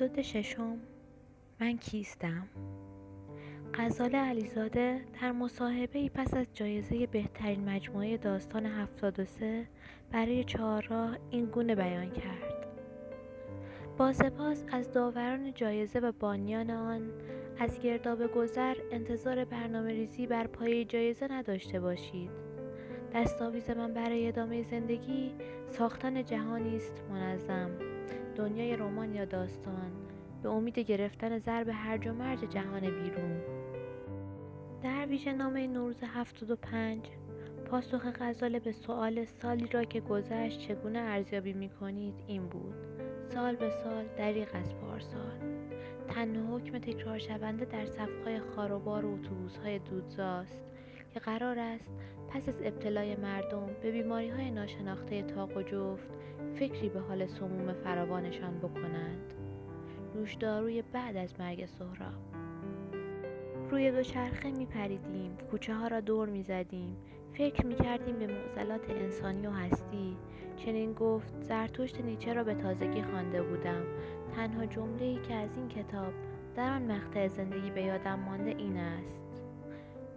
اپیزود ششم. من کیستم؟ غزال علیزاده در مصاحبه ای پس از جایزه بهترین مجموعه داستان 73 برای چهارراه این گونه بیان کرد. با سپاس از داوران جایزه و بانیان آن از گرداب گذر انتظار برنامه ریزی بر پای جایزه نداشته باشید. دستاویز من برای ادامه زندگی ساختن جهانی است منظم. دنیای رمان یا داستان. به امید گرفتن ضرب هرج و مرج جهان بیرون. در ویژه نامه نوروز هفتاد و پنج پاسخ غزاله به سؤال سالی را که گذشت چگونه ارزیابی می کنید این بود. سال به سال دریغ از پارسال. تنها حکم تکرار شونده در صفهای خاروبار و اتوبوسهای دودزاست که قرار است پس از ابتلای مردم به بیماری های ناشناخته تاق و جفت فکری به حال سموم فراوانشان بکنند. نوشداروی بعد از مرگ سهراب. روی دوچرخه می پریدیم کوچه ها را دور می زدیم فکر می کردیم به معضلات انسانی و هستی. چنین گفت زرتشت نیچه را به تازگی خوانده بودم. تنها جمله ای که از این کتاب در آن مقطع زندگی به یادم مانده این است.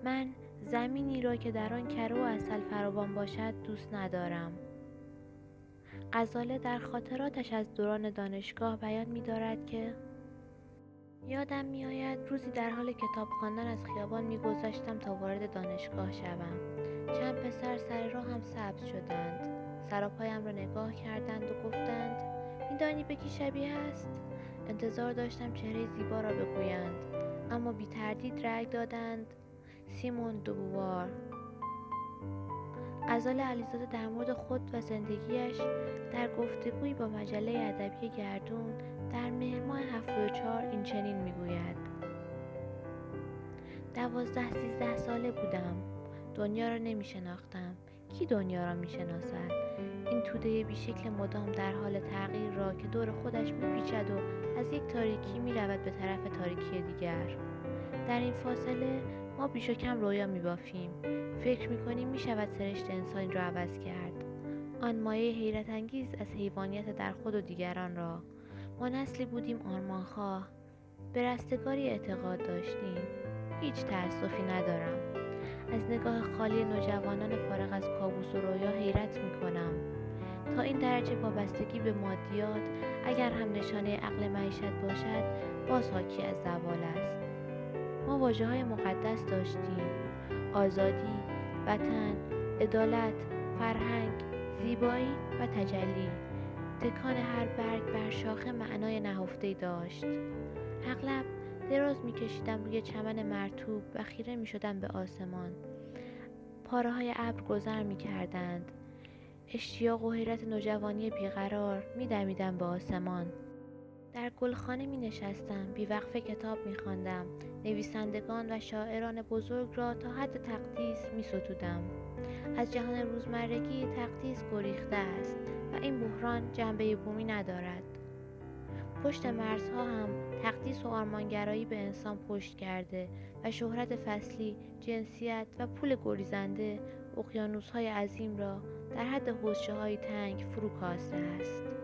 من زمینی را که در آن کره و اصل فراوان باشد دوست ندارم. غزاله در خاطراتش از دوران دانشگاه بیان می دارد که یادم میآید روزی در حال کتاب خواندن از خیابان میگذاشتم تا وارد دانشگاه شوم. چند پسر سر راه هم سبز شدند. سراپایم را نگاه کردند و گفتند میدانی به کی شبیه است؟ انتظار داشتم چهره زیبا را بگویند. اما بی تردید رأی دادند. سیمون دوبوار غزال علیزاده در مورد خود و زندگیش در گفتگویی با مجله ادبی گردون در مهر ماه 74 این چنین می‌گوید. دوازده سیزده ساله بودم. دنیا را نمی شناختم کی دنیا را می شناسد این توده بیشکل مدام در حال تغییر را که دور خودش می پیچد و از یک تاریکی می به طرف تاریکی دیگر. در این فاصله ما بیش و کم رویا می بافیم فکر می کنیم می شود سرشت انسانی را عوض کرد. آن مایه حیرت انگیز از حیوانیت در خود و دیگران را. ما نسلی بودیم آرمانخواه. به رستگاری اعتقاد داشتیم. هیچ تأسفی ندارم. از نگاه خالی نوجوانان فارغ از کابوس و رویا حیرت می کنم تا این درجه وابستگی به مادیات اگر هم نشانه عقل معیشت باشد باز حاکی از زوال است. ما واجه های مقدس داشتیم. آزادی، وطن، عدالت، فرهنگ، زیبایی و تجلی. تکان هر برگ بر شاخه معنای نهفته داشت. اغلب دراز میکشیدم روی چمن مرتوب و خیره می‌شدم به آسمان. پاره های ابر گذر می‌کردند اشتیاق و حیرت نوجوانی بیقرار میدمیدم به آسمان. گلخانه می نشستم. بیوقفه کتاب می خواندم. نویسندگان و شاعران بزرگ را تا حد تقدیس می ستودم. از جهان روزمرگی تقدیس گریخته است و این بحران جنبه بومی ندارد. پشت مرزها هم تقدیس و آرمانگرایی به انسان پشت کرده و شهرت فصلی جنسیت و پول گریزنده اقیانوسهای عظیم را در حد حوزچه های تنگ فرو کاسته است.